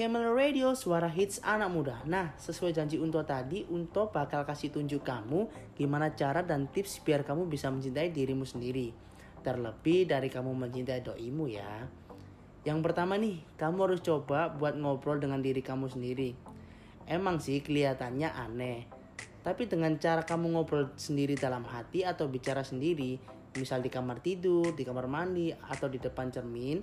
Camel Radio, suara hits anak muda. Nah, sesuai janji Unto tadi, Unto bakal kasih tunjuk kamu gimana cara dan tips biar kamu bisa mencintai dirimu sendiri. Terlebih dari kamu mencintai doimu ya. Yang pertama nih, kamu harus coba buat ngobrol dengan diri kamu sendiri. Emang sih kelihatannya aneh, tapi dengan cara kamu ngobrol sendiri dalam hati atau bicara sendiri, misal di kamar tidur, di kamar mandi, atau di depan cermin,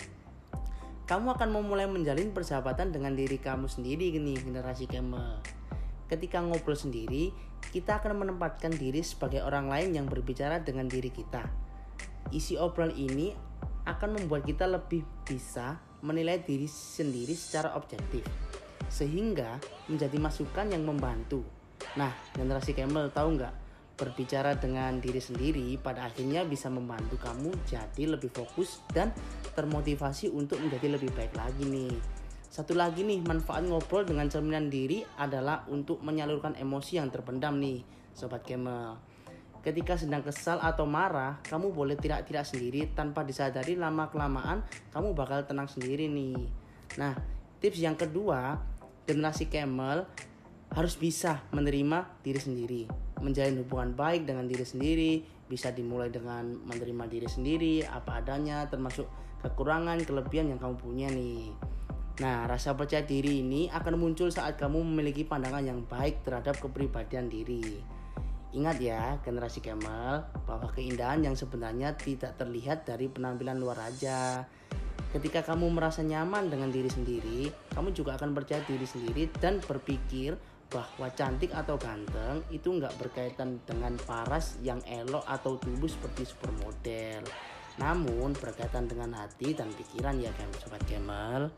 kamu akan memulai menjalin persahabatan dengan diri kamu sendiri gini generasi keme. Ketika ngobrol sendiri, kita akan menempatkan diri sebagai orang lain yang berbicara dengan diri kita. Isi obrolan ini akan membuat kita lebih bisa menilai diri sendiri secara objektif sehingga menjadi masukan yang membantu. Nah, generasi Camel tahu nggak? Berbicara dengan diri sendiri pada akhirnya bisa membantu kamu jadi lebih fokus dan termotivasi untuk menjadi lebih baik lagi nih. Satu lagi nih, manfaat ngobrol dengan cerminan diri adalah untuk menyalurkan emosi yang terpendam nih, sobat Kemel. Ketika sedang kesal atau marah, kamu boleh tidak-tidak sendiri tanpa disadari lama-kelamaan kamu bakal tenang sendiri nih. Nah, tips yang kedua, generasi Camel harus bisa menerima diri sendiri menjalin hubungan baik dengan diri sendiri bisa dimulai dengan menerima diri sendiri apa adanya termasuk kekurangan kelebihan yang kamu punya nih Nah, rasa percaya diri ini akan muncul saat kamu memiliki pandangan yang baik terhadap kepribadian diri. Ingat ya, generasi Kemal, bahwa keindahan yang sebenarnya tidak terlihat dari penampilan luar aja. Ketika kamu merasa nyaman dengan diri sendiri, kamu juga akan percaya diri sendiri dan berpikir bahwa cantik atau ganteng itu nggak berkaitan dengan paras yang elok atau tubuh seperti supermodel. Namun berkaitan dengan hati dan pikiran ya kan sobat Kemal